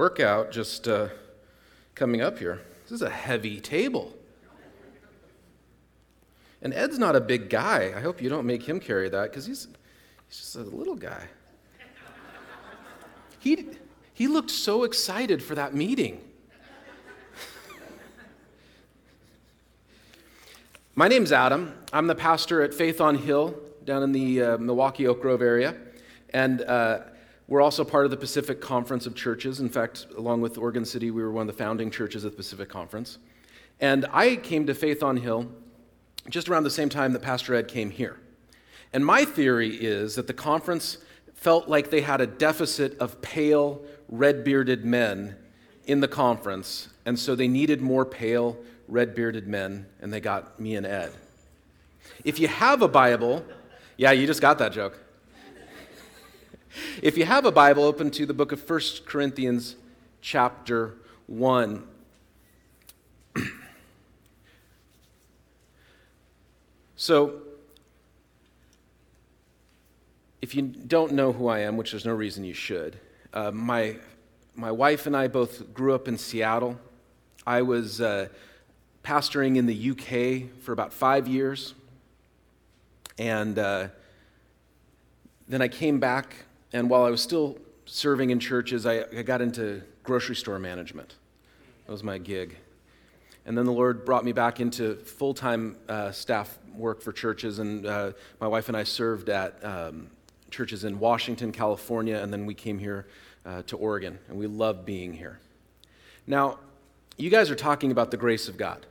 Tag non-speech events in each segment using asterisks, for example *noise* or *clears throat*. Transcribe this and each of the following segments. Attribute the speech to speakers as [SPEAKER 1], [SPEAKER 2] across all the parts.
[SPEAKER 1] workout just uh, coming up here. This is a heavy table. And Ed's not a big guy. I hope you don't make him carry that because he's, he's just a little guy. He, he looked so excited for that meeting. *laughs* My name's Adam. I'm the pastor at Faith on Hill down in the uh, Milwaukie Oak Grove area. And uh, we're also part of the Pacific Conference of Churches. In fact, along with Oregon City, we were one of the founding churches of the Pacific Conference. And I came to Faith on Hill just around the same time that Pastor Ed came here. And my theory is that the conference felt like they had a deficit of pale, red bearded men in the conference, and so they needed more pale, red bearded men, and they got me and Ed. If you have a Bible, yeah, you just got that joke. If you have a Bible, open to the book of 1 Corinthians, chapter 1. *clears throat* So, if you don't know who I am, which there's no reason you should, uh, my, my wife and I both grew up in Seattle. I was uh, pastoring in the UK for about five years. And uh, then I came back, and while I was still serving in churches, I, I got into grocery store management. That was my gig. And then the Lord brought me back into full time uh, staff work for churches, and uh, my wife and I served at um, churches in Washington, California, and then we came here uh, to Oregon, and we love being here. Now, you guys are talking about the grace of God,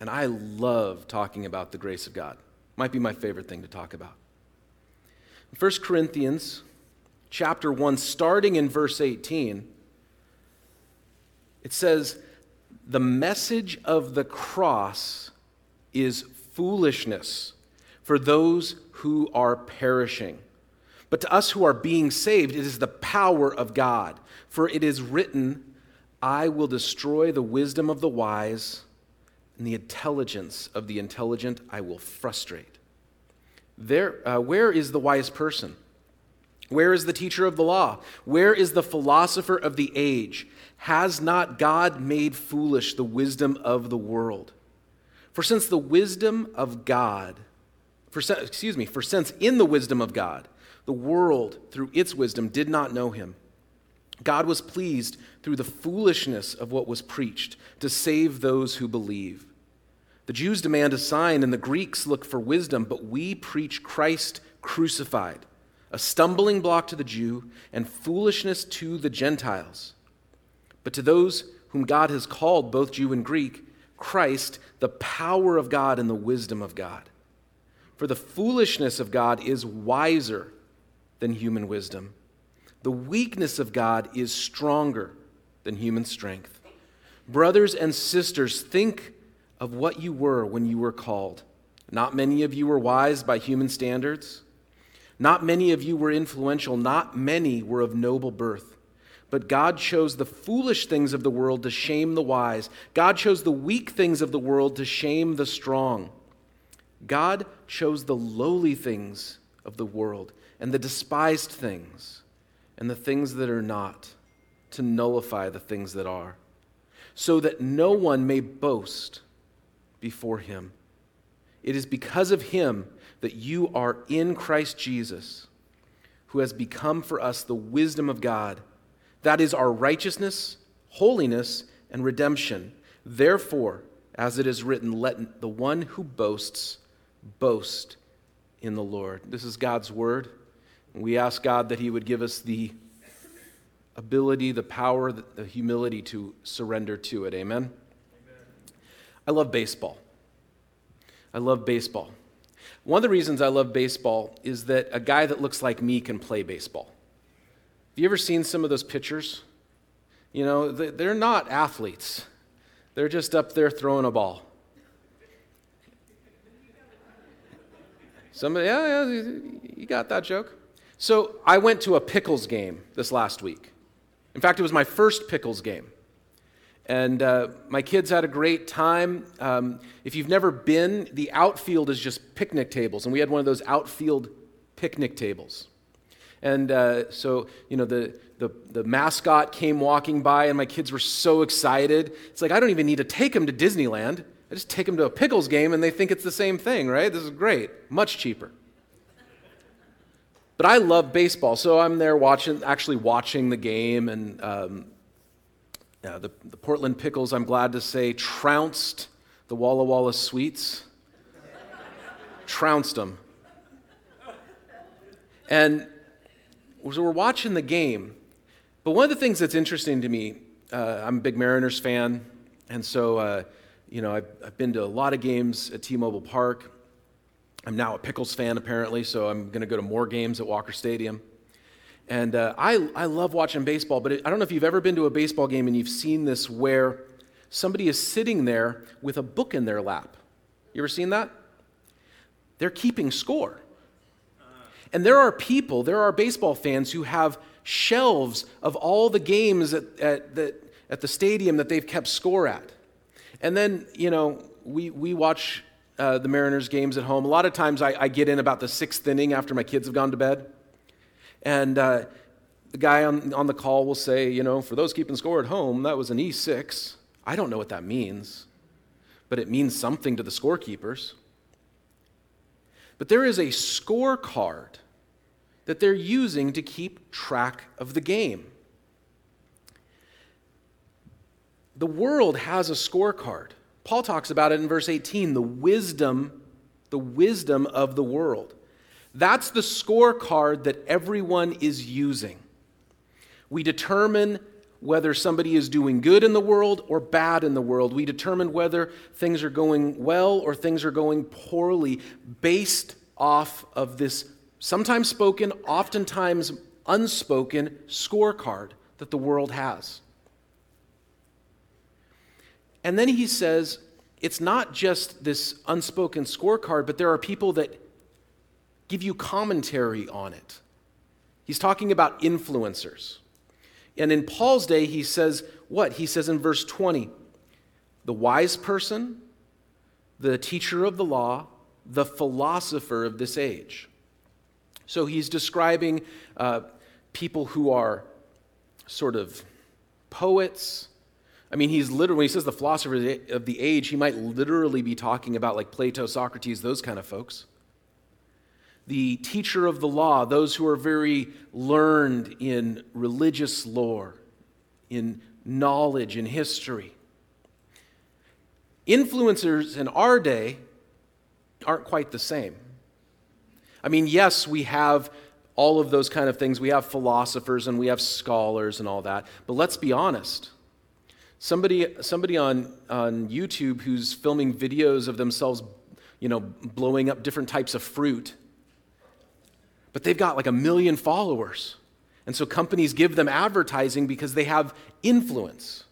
[SPEAKER 1] and I love talking about the grace of God. Might be my favorite thing to talk about. 1 Corinthians chapter 1, starting in verse 18, it says, The message of the cross is foolishness for those who are perishing. But to us who are being saved, it is the power of God. For it is written, I will destroy the wisdom of the wise, and the intelligence of the intelligent I will frustrate. There, uh, where is the wise person? Where is the teacher of the law? Where is the philosopher of the age? Has not God made foolish the wisdom of the world? For since the wisdom of God, for, excuse me, for since in the wisdom of God, the world through its wisdom did not know him, God was pleased through the foolishness of what was preached to save those who believe. The Jews demand a sign, and the Greeks look for wisdom, but we preach Christ crucified, a stumbling block to the Jew and foolishness to the Gentiles. But to those whom God has called, both Jew and Greek, Christ, the power of God and the wisdom of God. For the foolishness of God is wiser than human wisdom. The weakness of God is stronger than human strength. Brothers and sisters, think of what you were when you were called. Not many of you were wise by human standards. Not many of you were influential. Not many were of noble birth. But God chose the foolish things of the world to shame the wise. God chose the weak things of the world to shame the strong. God chose the lowly things of the world and the despised things and the things that are not to nullify the things that are, so that no one may boast before him. It is because of him that you are in Christ Jesus, who has become for us the wisdom of God that is our righteousness, holiness, and redemption. Therefore, as it is written, let the one who boasts boast in the Lord. This is God's word. We ask God that He would give us the ability, the power, the humility to surrender to it. Amen? Amen. I love baseball. I love baseball. One of the reasons I love baseball is that a guy that looks like me can play baseball. Have you ever seen some of those pitchers? You know, they're not athletes, they're just up there throwing a ball. Somebody, yeah, yeah, you got that joke. So I went to a Pickles game this last week. In fact, it was my first Pickles game. And uh, my kids had a great time. Um, if you've never been, the outfield is just picnic tables. And we had one of those outfield picnic tables. And uh, so, you know, the, the, the mascot came walking by, and my kids were so excited. It's like, I don't even need to take them to Disneyland. I just take them to a Pickles game, and they think it's the same thing, right? This is great. Much cheaper. But I love baseball, so I'm there watching, actually watching the game, and um, uh, the, the Portland Pickles, I'm glad to say, trounced the Walla Walla Sweets. trounced them. And so we're watching the game. But one of the things that's interesting to me, uh, I'm a big Mariners fan, and so, uh, you know, I've, I've, been to a lot of games at T Mobile Park. I'm now a Pickles fan, apparently, so I'm going to go to more games at Walker Stadium. And uh, I, I love watching baseball, but it, I don't know if you've ever been to a baseball game and you've seen this where somebody is sitting there with a book in their lap. You ever seen that? They're keeping score. And there are people, there are baseball fans who have shelves of all the games at, at, the, at the stadium that they've kept score at. And then, you know, we, we watch uh, the Mariners games at home. A lot of times I, I get in about the sixth inning after my kids have gone to bed. And uh, the guy on, on the call will say, you know, for those keeping score at home, that was an E6. I don't know what that means, but it means something to the scorekeepers. But there is a scorecard that they're using to keep track of the game. The world has a scorecard. Paul talks about it in verse 18, the wisdom, the wisdom of the world. That's the scorecard that everyone is using. We determine whether somebody is doing good in the world or bad in the world. We determine whether things are going well or things are going poorly based off of this sometimes spoken, oftentimes unspoken scorecard that the world has. And then he says, it's not just this unspoken scorecard, but there are people that give you commentary on it. He's talking about influencers. And in Paul's day, he says what? He says in verse 20 the wise person, the teacher of the law, the philosopher of this age. So he's describing uh, people who are sort of poets. I mean, he's literally, when he says the philosopher of the age, he might literally be talking about like Plato, Socrates, those kind of folks the teacher of the law, those who are very learned in religious lore, in knowledge, in history. Influencers in our day aren't quite the same. I mean, yes, we have all of those kind of things. We have philosophers and we have scholars and all that. But let's be honest. Somebody, somebody on, on YouTube who's filming videos of themselves, you know, blowing up different types of fruit but they've got like a million followers. And so companies give them advertising because they have influence.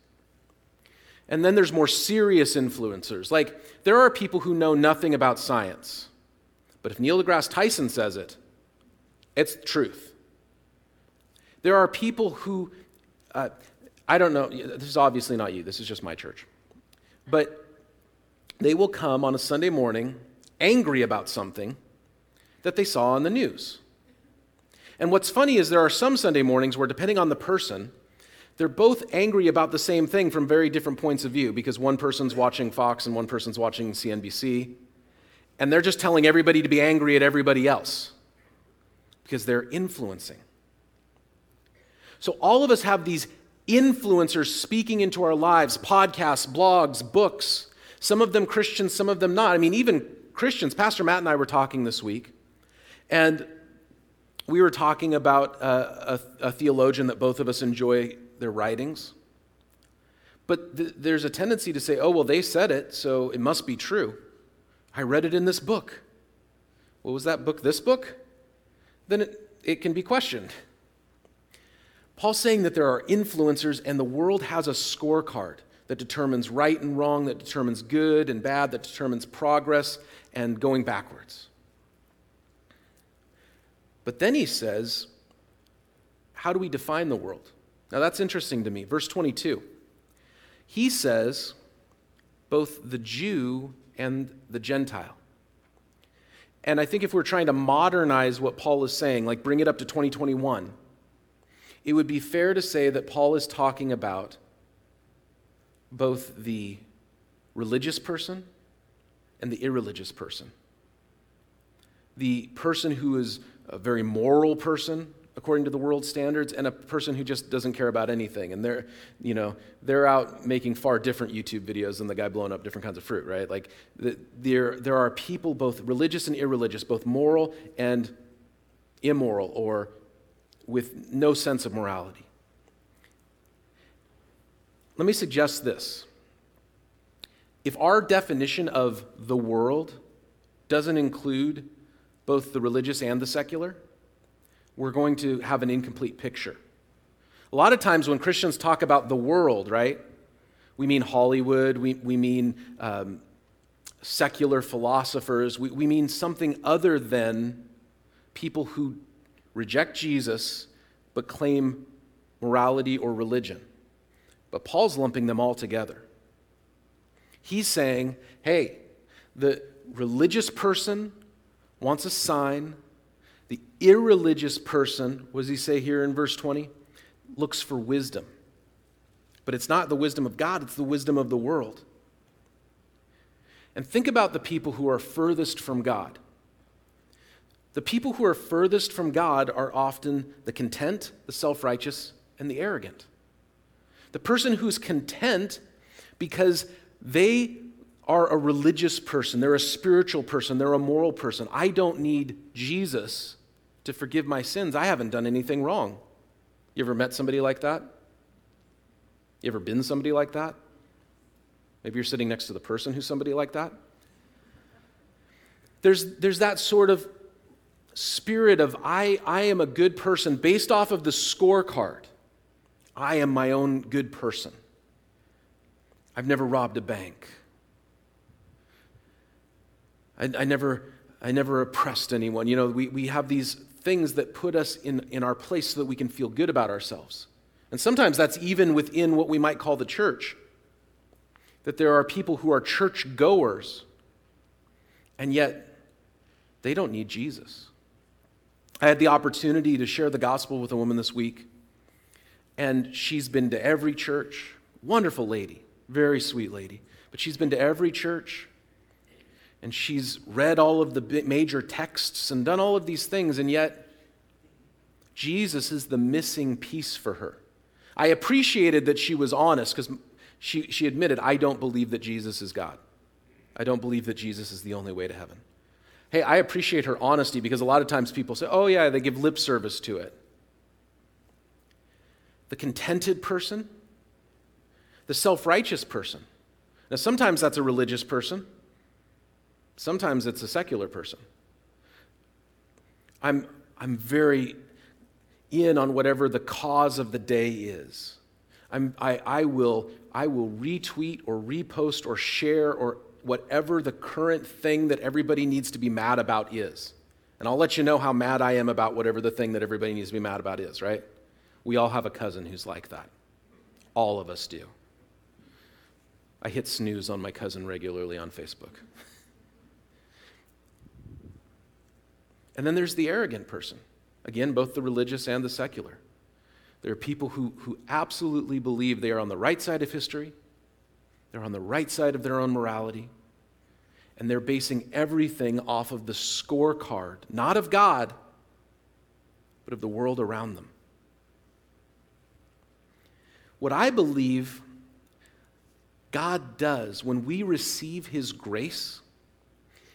[SPEAKER 1] And then there's more serious influencers. Like, there are people who know nothing about science. But if Neil deGrasse Tyson says it, it's truth. There are people who, uh, I don't know, this is obviously not you, this is just my church. But they will come on a Sunday morning angry about something that they saw on the news. And what's funny is there are some Sunday mornings where, depending on the person, they're both angry about the same thing from very different points of view because one person's watching Fox and one person's watching CNBC. And they're just telling everybody to be angry at everybody else because they're influencing. So, all of us have these influencers speaking into our lives podcasts, blogs, books, some of them Christians, some of them not. I mean, even Christians. Pastor Matt and I were talking this week, and we were talking about a, a, theologian that both of us enjoy their writings. But th- there's a tendency to say, oh, well, they said it, so it must be true. I read it in this book. What was that book? This book? Then it, it can be questioned. Paul's saying that there are influencers, and the world has a scorecard that determines right and wrong, that determines good and bad, that determines progress and going backwards. But then he says, How do we define the world? Now that's interesting to me. Verse 22. He says, Both the Jew and the Gentile. And I think if we're trying to modernize what Paul is saying, like bring it up to 2021, it would be fair to say that Paul is talking about both the religious person and the irreligious person. The person who is a very moral person, according to the world standards, and a person who just doesn't care about anything. And they're, you know, they're out making far different YouTube videos than the guy blowing up different kinds of fruit, right? Like, the, there, there are people, both religious and irreligious, both moral and immoral, or with no sense of morality. Let me suggest this. If our definition of the world doesn't include both the religious and the secular, we're going to have an incomplete picture. A lot of times when Christians talk about the world, right, we mean Hollywood, we, we mean um, secular philosophers, we, we mean something other than people who reject Jesus but claim morality or religion. But Paul's lumping them all together. He's saying, hey, the religious person wants a sign. The irreligious person, what does he say here in verse 20? Looks for wisdom. But it's not the wisdom of God, it's the wisdom of the world. And think about the people who are furthest from God. The people who are furthest from God are often the content, the self righteous, and the arrogant. The person who's content because they are a religious person, they're a spiritual person, they're a moral person. I don't need Jesus to forgive my sins. I haven't done anything wrong. You ever met somebody like that? You ever been somebody like that? Maybe you're sitting next to the person who's somebody like that. There's, there's that sort of spirit of I, I am a good person based off of the scorecard. I am my own good person. I've never robbed a bank. I, I, never, I never oppressed anyone. You know, we, we have these things that put us in, in our place so that we can feel good about ourselves. And sometimes that's even within what we might call the church. That there are people who are church goers, and yet they don't need Jesus. I had the opportunity to share the gospel with a woman this week, and she's been to every church. Wonderful lady, very sweet lady. But she's been to every church and she's read all of the major texts and done all of these things, and yet Jesus is the missing piece for her. I appreciated that she was honest because she, she admitted, I don't believe that Jesus is God. I don't believe that Jesus is the only way to heaven. Hey, I appreciate her honesty because a lot of times people say, oh, yeah, they give lip service to it. The contented person, the self righteous person. Now, sometimes that's a religious person. Sometimes it's a secular person. I'm, I'm very in on whatever the cause of the day is. I'm, I, I, will, I will retweet or repost or share or whatever the current thing that everybody needs to be mad about is. And I'll let you know how mad I am about whatever the thing that everybody needs to be mad about is, right? We all have a cousin who's like that. All of us do. I hit snooze on my cousin regularly on Facebook. *laughs* And then there's the arrogant person. Again, both the religious and the secular. There are people who, who absolutely believe they are on the right side of history, they're on the right side of their own morality, and they're basing everything off of the scorecard, not of God, but of the world around them. What I believe God does when we receive His grace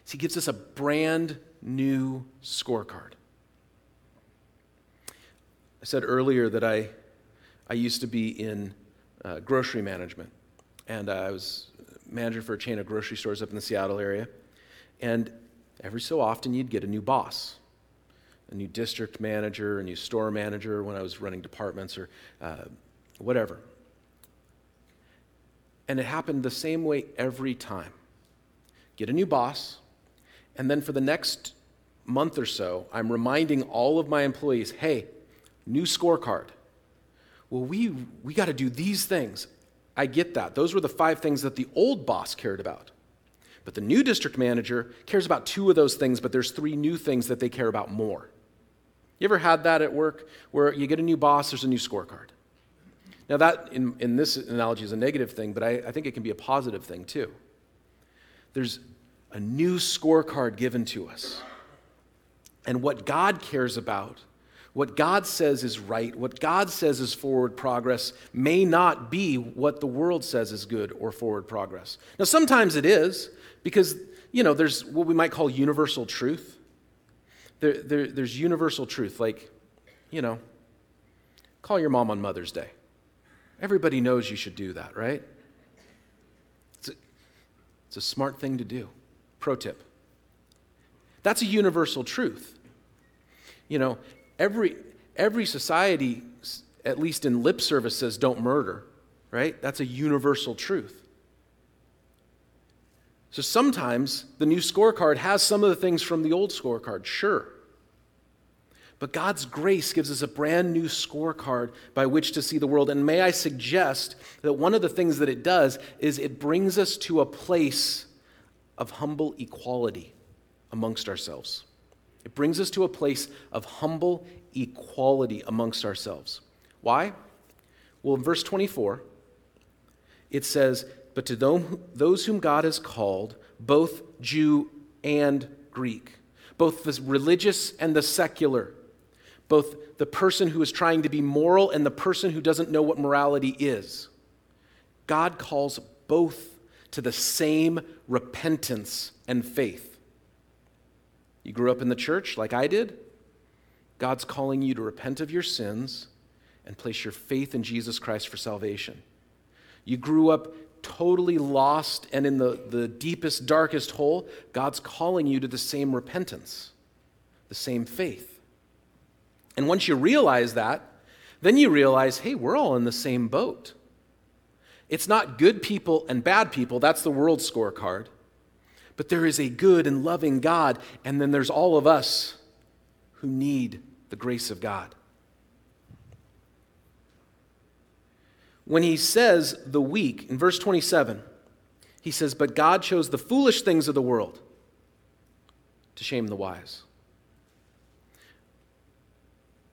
[SPEAKER 1] is He gives us a brand new scorecard. I said earlier that I, I used to be in uh, grocery management, and uh, I was manager for a chain of grocery stores up in the Seattle area. And every so often, you'd get a new boss, a new district manager, a new store manager when I was running departments or uh, whatever. And it happened the same way every time. Get a new boss, and then for the next month or so, I'm reminding all of my employees hey, new scorecard. Well, we, we got to do these things. I get that. Those were the five things that the old boss cared about. But the new district manager cares about two of those things, but there's three new things that they care about more. You ever had that at work where you get a new boss, there's a new scorecard? Now, that in, in this analogy is a negative thing, but I, I think it can be a positive thing too. There's a new scorecard given to us. And what God cares about, what God says is right, what God says is forward progress, may not be what the world says is good or forward progress. Now, sometimes it is, because, you know, there's what we might call universal truth. There, there, there's universal truth, like, you know, call your mom on Mother's Day. Everybody knows you should do that, right? It's a, it's a smart thing to do. Pro tip. That's a universal truth. You know, every, every society, at least in lip service, says don't murder, right? That's a universal truth. So sometimes the new scorecard has some of the things from the old scorecard, sure. But God's grace gives us a brand new scorecard by which to see the world. And may I suggest that one of the things that it does is it brings us to a place of humble equality amongst ourselves. It brings us to a place of humble equality amongst ourselves. Why? Well, in verse 24, it says, But to those whom God has called, both Jew and Greek, both the religious and the secular, both the person who is trying to be moral and the person who doesn't know what morality is, God calls both to the same repentance and faith. You grew up in the church like I did? God's calling you to repent of your sins and place your faith in Jesus Christ for salvation. You grew up totally lost and in the, the deepest, darkest hole. God's calling you to the same repentance, the same faith. And once you realize that, then you realize hey, we're all in the same boat. It's not good people and bad people, that's the world scorecard. But there is a good and loving God, and then there's all of us who need the grace of God. When he says the weak, in verse 27, he says, But God chose the foolish things of the world to shame the wise.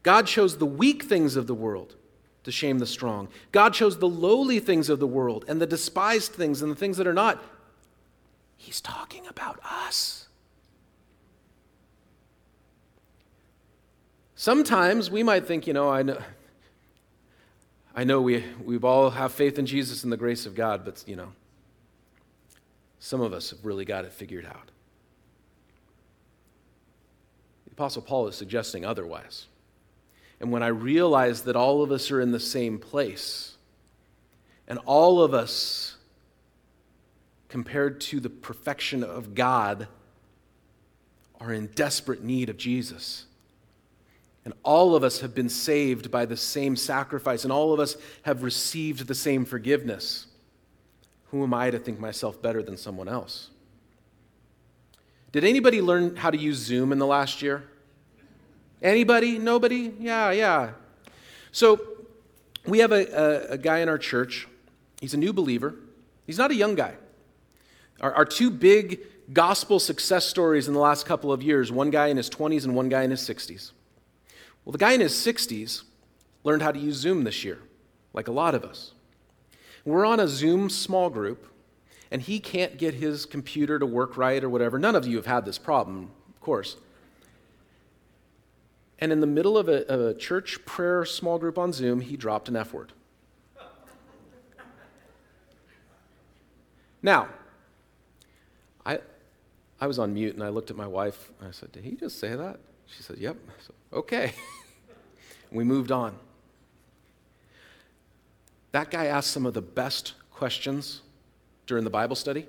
[SPEAKER 1] God chose the weak things of the world to shame the strong. God chose the lowly things of the world and the despised things and the things that are not He's talking about us. Sometimes we might think, you know, I know, I know we, we've all have faith in Jesus and the grace of God, but, you know, some of us have really got it figured out. The Apostle Paul is suggesting otherwise. And when I realize that all of us are in the same place, and all of us compared to the perfection of God, are in desperate need of Jesus. And all of us have been saved by the same sacrifice, and all of us have received the same forgiveness. Who am I to think myself better than someone else? Did anybody learn how to use Zoom in the last year? Anybody? Nobody? Yeah, yeah. So we have a, a, a guy in our church. He's a new believer. He's not a young guy. Our, our two big gospel success stories in the last couple of years one guy in his 20s and one guy in his 60s. Well, the guy in his 60s learned how to use Zoom this year, like a lot of us. We're on a Zoom small group, and he can't get his computer to work right or whatever. None of you have had this problem, of course. And in the middle of a, a church prayer small group on Zoom, he dropped an F word. Now, I, I was on mute and I looked at my wife and I said, Did he just say that? She said, Yep. I said, Okay. *laughs* we moved on. That guy asked some of the best questions during the Bible study,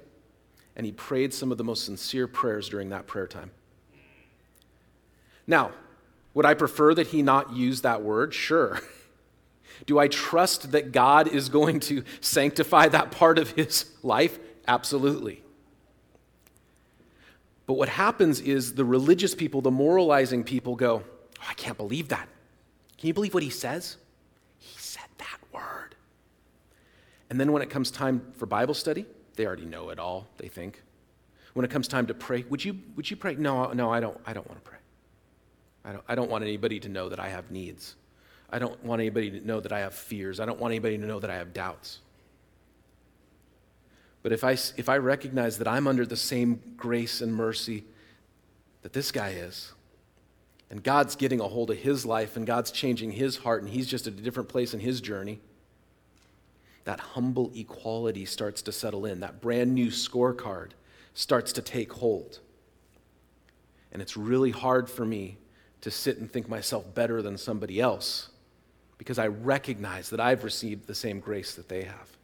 [SPEAKER 1] and he prayed some of the most sincere prayers during that prayer time. Now, would I prefer that he not use that word? Sure. *laughs* Do I trust that God is going to sanctify that part of his life? Absolutely. But what happens is the religious people, the moralizing people go, oh, I can't believe that. Can you believe what he says? He said that word. And then when it comes time for Bible study, they already know it all, they think. When it comes time to pray, would you, would you pray? No, no, I don't, I don't want to pray. I don't, I don't want anybody to know that I have needs. I don't want anybody to know that I have fears. I don't want anybody to know that I have doubts. But if I, if I recognize that I'm under the same grace and mercy that this guy is, and God's getting a hold of his life, and God's changing his heart, and he's just at a different place in his journey, that humble equality starts to settle in. That brand new scorecard starts to take hold. And it's really hard for me to sit and think myself better than somebody else because I recognize that I've received the same grace that they have.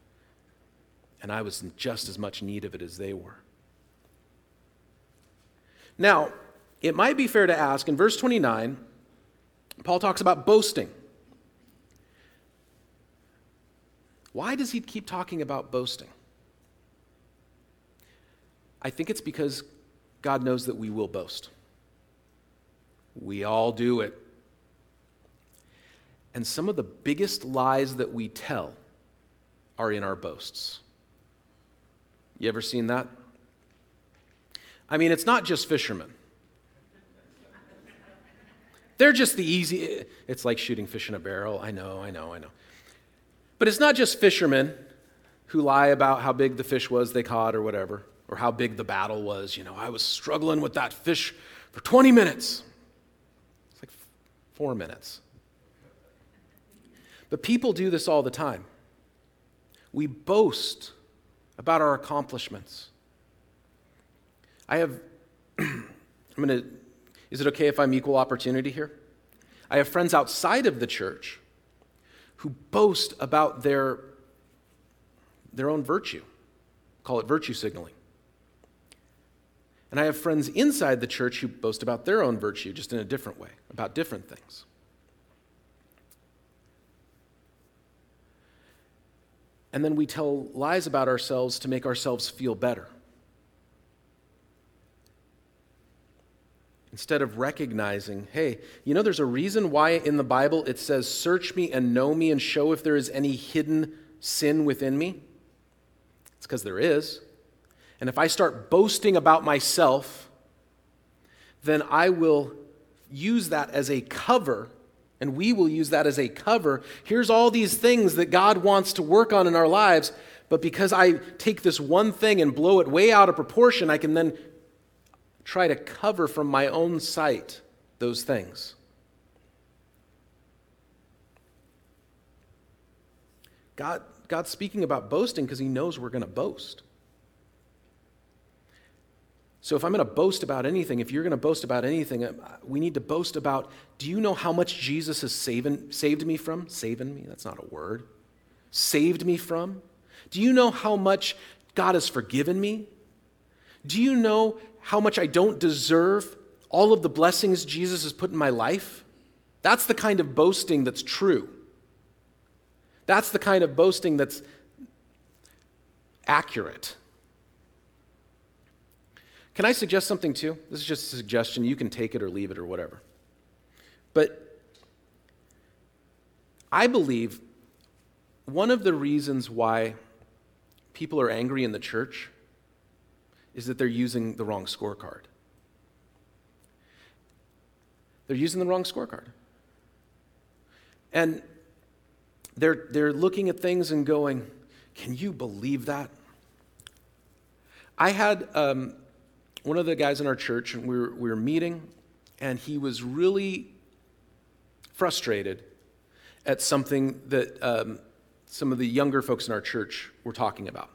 [SPEAKER 1] And I was in just as much need of it as they were. Now, it might be fair to ask in verse 29, Paul talks about boasting. Why does he keep talking about boasting? I think it's because God knows that we will boast. We all do it. And some of the biggest lies that we tell are in our boasts. You ever seen that? I mean, it's not just fishermen. They're just the easy, it's like shooting fish in a barrel. I know, I know, I know. But it's not just fishermen who lie about how big the fish was they caught or whatever, or how big the battle was. You know, I was struggling with that fish for 20 minutes. Four minutes. But people do this all the time. We boast about our accomplishments. I have, *clears throat* I'm going to, is it okay if I'm equal opportunity here? I have friends outside of the church who boast about their, their own virtue, call it virtue signaling. And I have friends inside the church who boast about their own virtue, just in a different way, about different things. And then we tell lies about ourselves to make ourselves feel better. Instead of recognizing, hey, you know, there's a reason why in the Bible it says, Search me and know me and show if there is any hidden sin within me. It's because there is. And if I start boasting about myself, then I will use that as a cover, and we will use that as a cover. Here's all these things that God wants to work on in our lives, but because I take this one thing and blow it way out of proportion, I can then try to cover from my own sight those things. God, God's speaking about boasting because he knows we're going to boast. So, if I'm going to boast about anything, if you're going to boast about anything, uh, we need to boast about do you know how much Jesus has saving, saved me from? Saving me? That's not a word. Saved me from? Do you know how much God has forgiven me? Do you know how much I don't deserve all of the blessings Jesus has put in my life? That's the kind of boasting that's true. That's the kind of boasting that's accurate. Can I suggest something too? This is just a suggestion. You can take it or leave it or whatever. But I believe one of the reasons why people are angry in the church is that they're using the wrong scorecard. They're using the wrong scorecard. And they're, they're looking at things and going, Can you believe that? I had um, one of the guys in our church, and we were, we were meeting, and he was really frustrated at something that um, some of the younger folks in our church were talking about.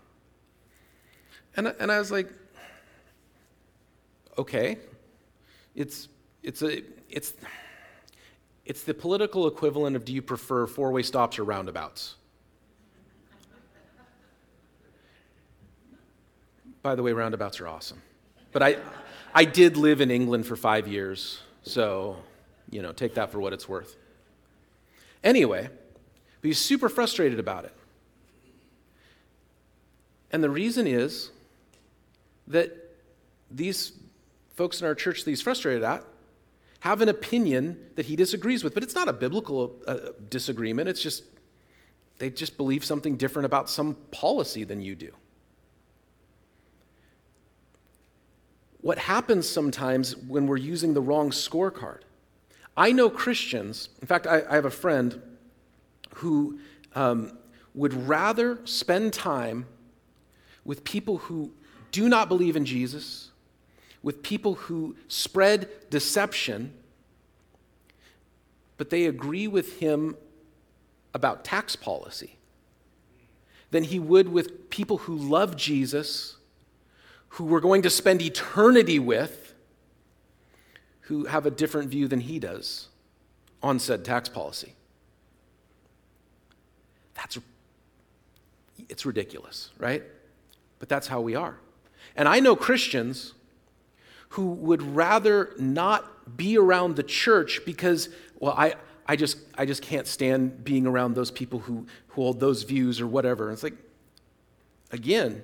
[SPEAKER 1] And, and I was like, okay. It's, it's, a, it's, it's the political equivalent of do you prefer four way stops or roundabouts? By the way, roundabouts are awesome. But I, I did live in England for five years, so, you know, take that for what it's worth. Anyway, but he's super frustrated about it. And the reason is that these folks in our church that he's frustrated at have an opinion that he disagrees with, but it's not a biblical uh, disagreement. It's just they just believe something different about some policy than you do. What happens sometimes when we're using the wrong scorecard? I know Christians, in fact, I, I have a friend who um, would rather spend time with people who do not believe in Jesus, with people who spread deception, but they agree with him about tax policy, than he would with people who love Jesus, who we're going to spend eternity with, who have a different view than he does on said tax policy. That's it's ridiculous, right? But that's how we are. And I know Christians who would rather not be around the church because, well, I, I, just, I just can't stand being around those people who, who hold those views or whatever. And it's like, again,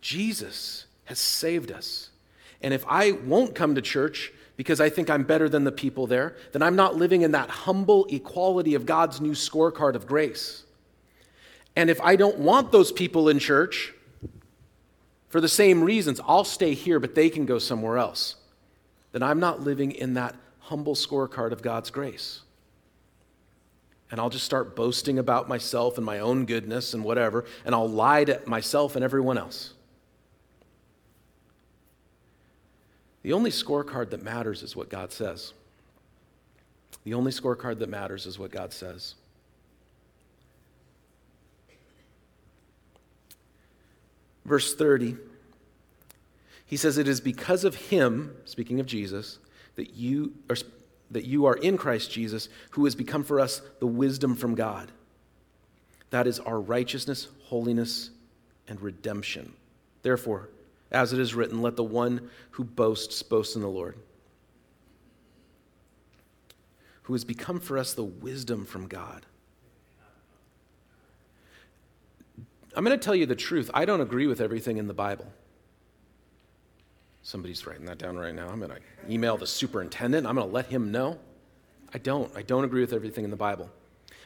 [SPEAKER 1] Jesus has saved us. And if I won't come to church because I think I'm better than the people there, then I'm not living in that humble equality of God's new scorecard of grace. And if I don't want those people in church for the same reasons, I'll stay here, but they can go somewhere else. Then I'm not living in that humble scorecard of God's grace. And I'll just start boasting about myself and my own goodness and whatever, and I'll lie to myself and everyone else. The only scorecard that matters is what God says. The only scorecard that matters is what God says. verse 30, he says, It is because of him, speaking of Jesus, that you are, that you are in Christ Jesus, who has become for us the wisdom from God. That is our righteousness, holiness, and redemption. Therefore, as it is written, let the one who boasts boast in the Lord, who has become for us the wisdom from God. I'm going to tell you the truth. I don't agree with everything in the Bible. Somebody's writing that down right now. I'm going to email the superintendent. I'm going to let him know. I don't. I don't agree with everything in the Bible.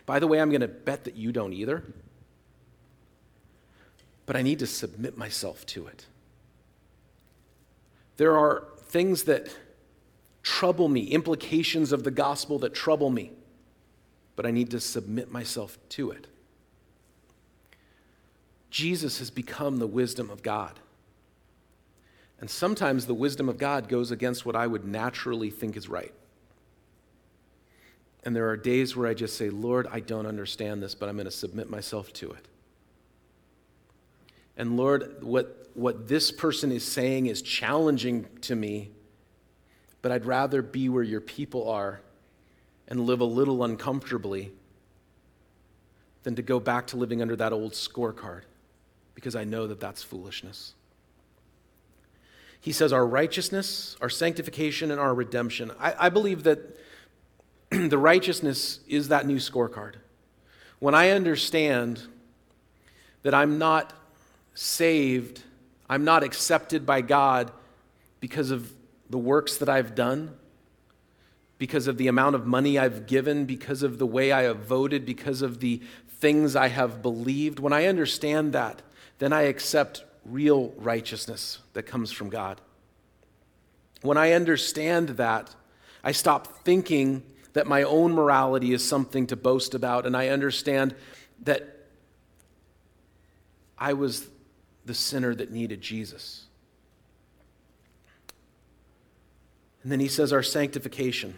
[SPEAKER 1] By the way, I'm going to bet that you don't either. But I need to submit myself to it. There are things that trouble me, implications of the gospel that trouble me, but I need to submit myself to it. Jesus has become the wisdom of God. And sometimes the wisdom of God goes against what I would naturally think is right. And there are days where I just say, Lord, I don't understand this, but I'm going to submit myself to it. And Lord, what, what this person is saying is challenging to me, but I'd rather be where your people are and live a little uncomfortably than to go back to living under that old scorecard because I know that that's foolishness. He says, Our righteousness, our sanctification, and our redemption. I, I believe that *clears throat* the righteousness is that new scorecard. When I understand that I'm not saved, I'm not accepted by God because of the works that I've done, because of the amount of money I've given, because of the way I have voted, because of the things I have believed, when I understand that, then I accept real righteousness that comes from God. When I understand that, I stop thinking that my own morality is something to boast about, and I understand that I was the sinner that needed Jesus. And then he says, Our sanctification.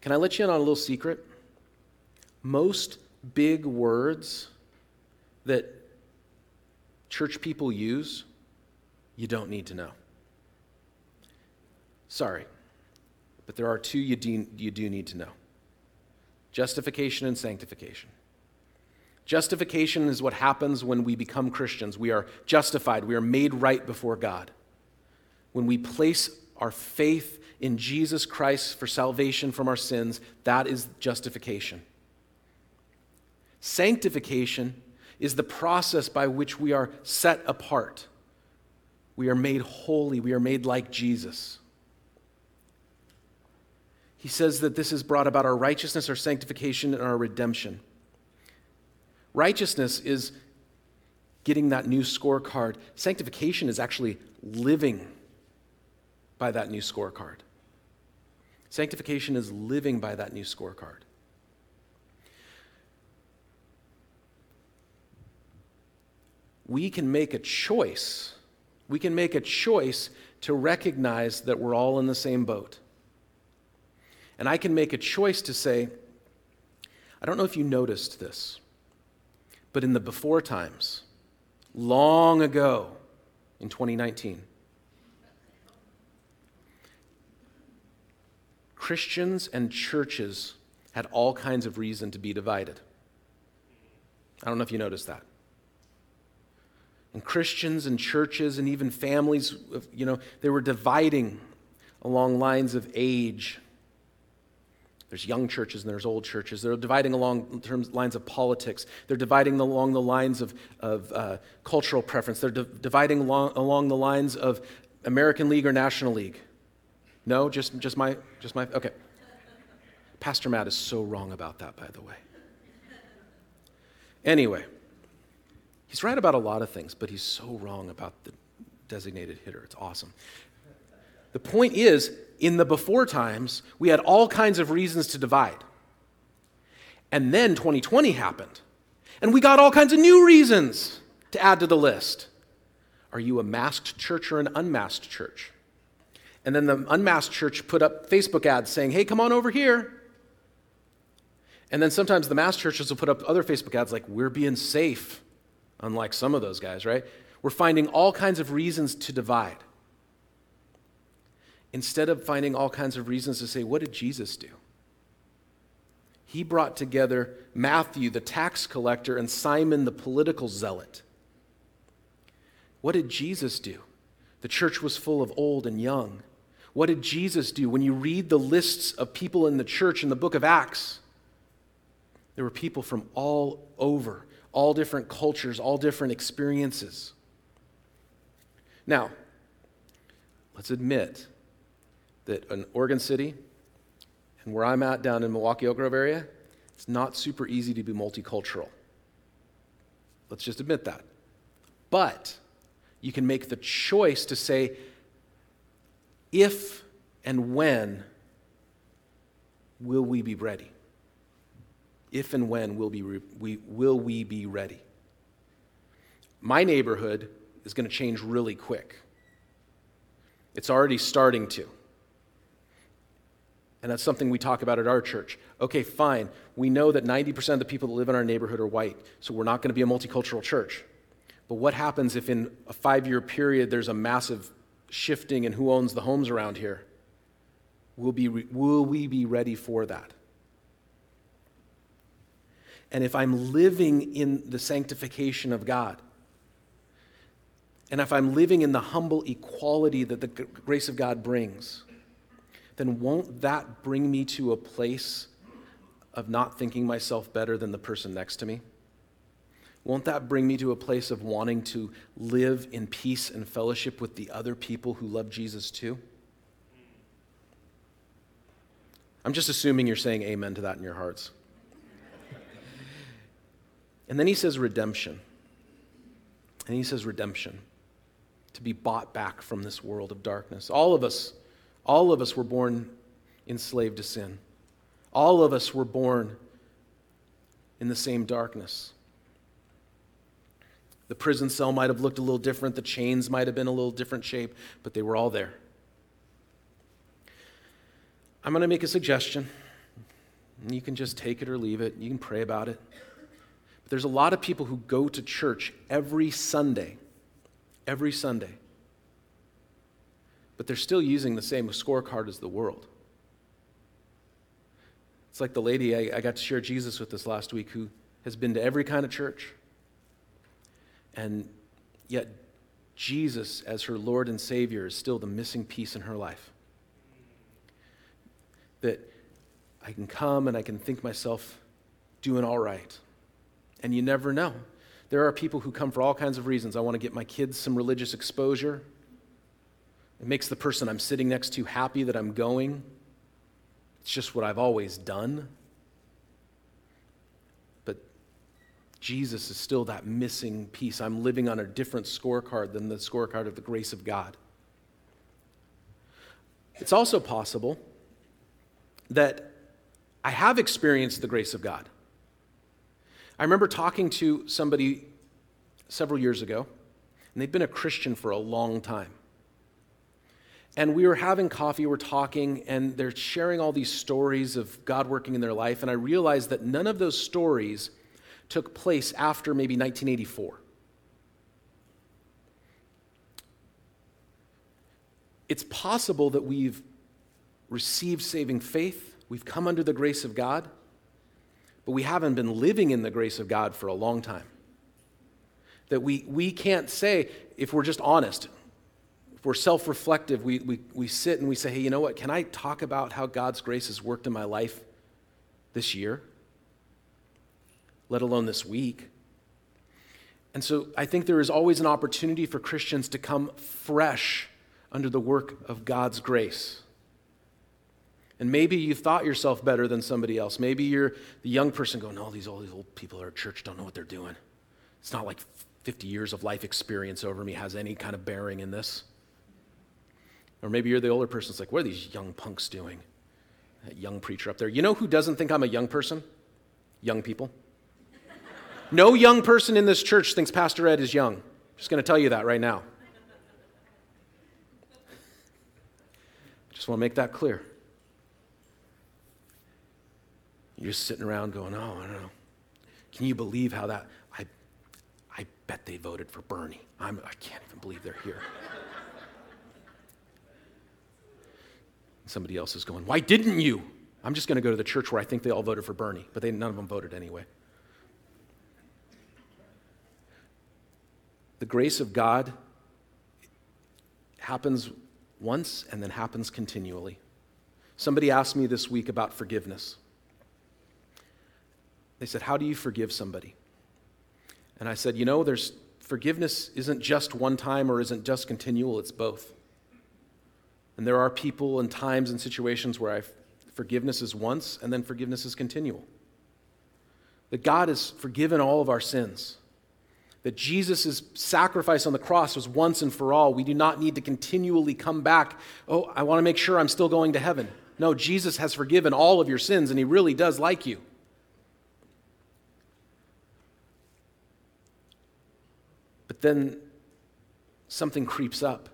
[SPEAKER 1] Can I let you in on a little secret? Most big words that church people use, you don't need to know. Sorry, but there are two you do, you do need to know justification and sanctification. Justification is what happens when we become Christians. We are justified, we are made right before God. When we place our faith in Jesus Christ for salvation from our sins, that is justification. Sanctification is the process by which we are set apart. We are made holy. We are made like Jesus. He says that this has brought about our righteousness, our sanctification, and our redemption. Righteousness is getting that new scorecard. Sanctification is actually living by that new scorecard. Sanctification is living by that new scorecard. We can make a choice. We can make a choice to recognize that we're all in the same boat. And I can make a choice to say, I don't know if you noticed this, but in the before times, long ago in 2019, Christians and churches had all kinds of reason to be divided. I don't know if you noticed that. And Christians and churches and even families, you know, they were dividing along lines of age. There's young churches and there's old churches. They're dividing along terms, lines of politics. They're dividing along the lines of, of uh, cultural preference. They're di- dividing along, along the lines of American League or National League. No, just, just my, just my, okay. Pastor Matt is so wrong about that, by the way. Anyway, he's right about a lot of things, but he's so wrong about the designated hitter. It's awesome. The point is, in the before times, we had all kinds of reasons to divide. And then 2020 happened, and we got all kinds of new reasons to add to the list. Are you a masked church or an unmasked church? And then the unmasked church put up Facebook ads saying, hey, come on over here. And then sometimes the masked churches will put up other Facebook ads like, we're being safe, unlike some of those guys, right? We're finding all kinds of reasons to divide. Instead of finding all kinds of reasons to say, what did Jesus do? He brought together Matthew, the tax collector, and Simon, the political zealot. What did Jesus do? The church was full of old and young. What did Jesus do? When you read the lists of people in the church in the book of Acts, there were people from all over, all different cultures, all different experiences. Now, let's admit that in Oregon City and where I'm at down in Milwaukie Oak Grove area, it's not super easy to be multicultural. Let's just admit that. But you can make the choice to say, if and when will we be ready? If and when will, be re- we, will we be ready? My neighborhood is going to change really quick. It's already starting to. And that's something we talk about at our church. Okay, fine. We know that 90% of the people that live in our neighborhood are white, so we're not going to be a multicultural church. But what happens if in a five year period there's a massive shifting in who owns the homes around here. Will, be, will we be ready for that? And if I'm living in the sanctification of God, and if I'm living in the humble equality that the grace of God brings, then won't that bring me to a place of not thinking myself better than the person next to me? Won't that bring me to a place of wanting to live in peace and fellowship with the other people who love Jesus too? I'm just assuming you're saying amen to that in your hearts. And then he says redemption. And he says redemption to be bought back from this world of darkness. All of us, all of us were born enslaved to sin. All of us were born in the same darkness. The prison cell might have looked a little different, the chains might have been a little different shape, but they were all there. I'm going to make a suggestion. You can just take it or leave it. You can pray about it. But there's a lot of people who go to church every Sunday, every Sunday, but they're still using the same scorecard as the world. It's like the lady I, I got to share Jesus with this last week who has been to every kind of church, and yet, Jesus, as her Lord and Savior, is still the missing piece in her life. That I can come and I can think myself doing all right. And you never know. There are people who come for all kinds of reasons. I want to get my kids some religious exposure. It makes the person I'm sitting next to happy that I'm going. It's just what I've always done. But Jesus is still that missing piece. I'm living on a different scorecard than the scorecard of the grace of God. It's also possible that I have experienced the grace of God. I remember talking to somebody several years ago, and they'd been a Christian for a long time. And we were having coffee, we're talking, and they're sharing all these stories of God working in their life. And I realized that none of those stories took place after maybe 1984. It's possible that we've received saving faith, we've come under the grace of God, but we haven't been living in the grace of God for a long time. That we, we can't say, if we're just honest, if we're self reflective, we, we, we sit and we say, hey, you know what? Can I talk about how God's grace has worked in my life this year? Let alone this week. And so I think there is always an opportunity for Christians to come fresh under the work of God's grace. And maybe you thought yourself better than somebody else. Maybe you're the young person going, all these, all these old people at our church don't know what they're doing. It's not like 50 years of life experience over me has any kind of bearing in this. Or maybe you're the older person that's like, what are these young punks doing? That young preacher up there. You know who doesn't think I'm a young person? Young people. *laughs* no young person in this church thinks Pastor Ed is young. Just going to tell you that right now. *laughs* Just want to make that clear. You're sitting around going, oh, I don't know. Can you believe how that? I, I bet they voted for Bernie. I'm, I can't even believe they're here. *laughs* Somebody else is going, Why didn't you? I'm just going to go to the church where I think they all voted for Bernie, but they, none of them voted anyway. The grace of God happens once and then happens continually. Somebody asked me this week about forgiveness. They said, How do you forgive somebody? And I said, You know, there's forgiveness isn't just one time or isn't just continual, it's both. And there are people and times and situations where I've, forgiveness is once and then forgiveness is continual. That God has forgiven all of our sins. That Jesus' sacrifice on the cross was once and for all. We do not need to continually come back. Oh, I want to make sure I'm still going to heaven. No, Jesus has forgiven all of your sins, and He really does like you. But then something creeps up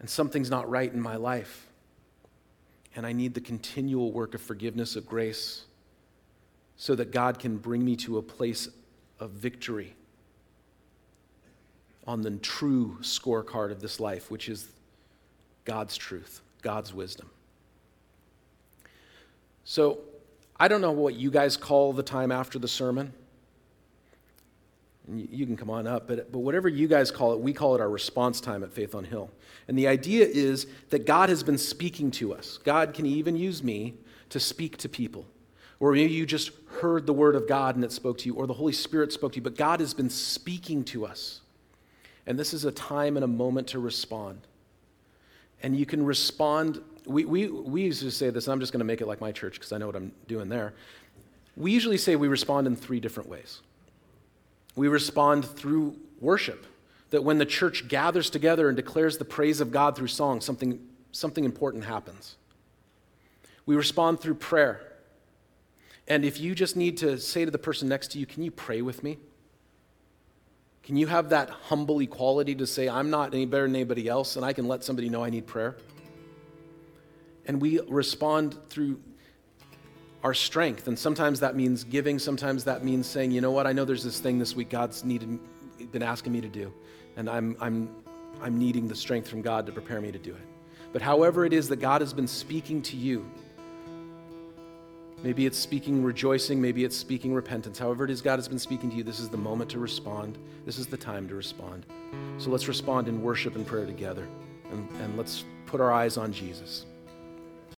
[SPEAKER 1] and something's not right in my life. And I need the continual work of forgiveness, of grace, so that God can bring me to a place of victory on the true scorecard of this life, which is God's truth, God's wisdom. So, I don't know what you guys call the time after the sermon you can come on up, but, but whatever you guys call it, we call it our response time at Faith on Hill. And the idea is that God has been speaking to us. God can even use me to speak to people. Or maybe you just heard the word of God and it spoke to you, or the Holy Spirit spoke to you, but God has been speaking to us. And this is a time and a moment to respond. And you can respond. We, we, we used to say this, and I'm just going to make it like my church because I know what I'm doing there. We usually say we respond in three different ways. We respond through worship. That when the church gathers together and declares the praise of God through song, something, something important happens. We respond through prayer. And if you just need to say to the person next to you, Can you pray with me? Can you have that humble equality to say, I'm not any better than anybody else, and I can let somebody know I need prayer? And we respond through our strength. And sometimes that means giving, sometimes that means saying, you know what, I know there's this thing this week God's needed, been asking me to do, and I'm, I'm, I'm needing the strength from God to prepare me to do it. But however it is that God has been speaking to you, maybe it's speaking rejoicing, maybe it's speaking repentance, however it is God has been speaking to you, this is the moment to respond. This is the time to respond. So let's respond in worship and prayer together, and, and let's put our eyes on Jesus.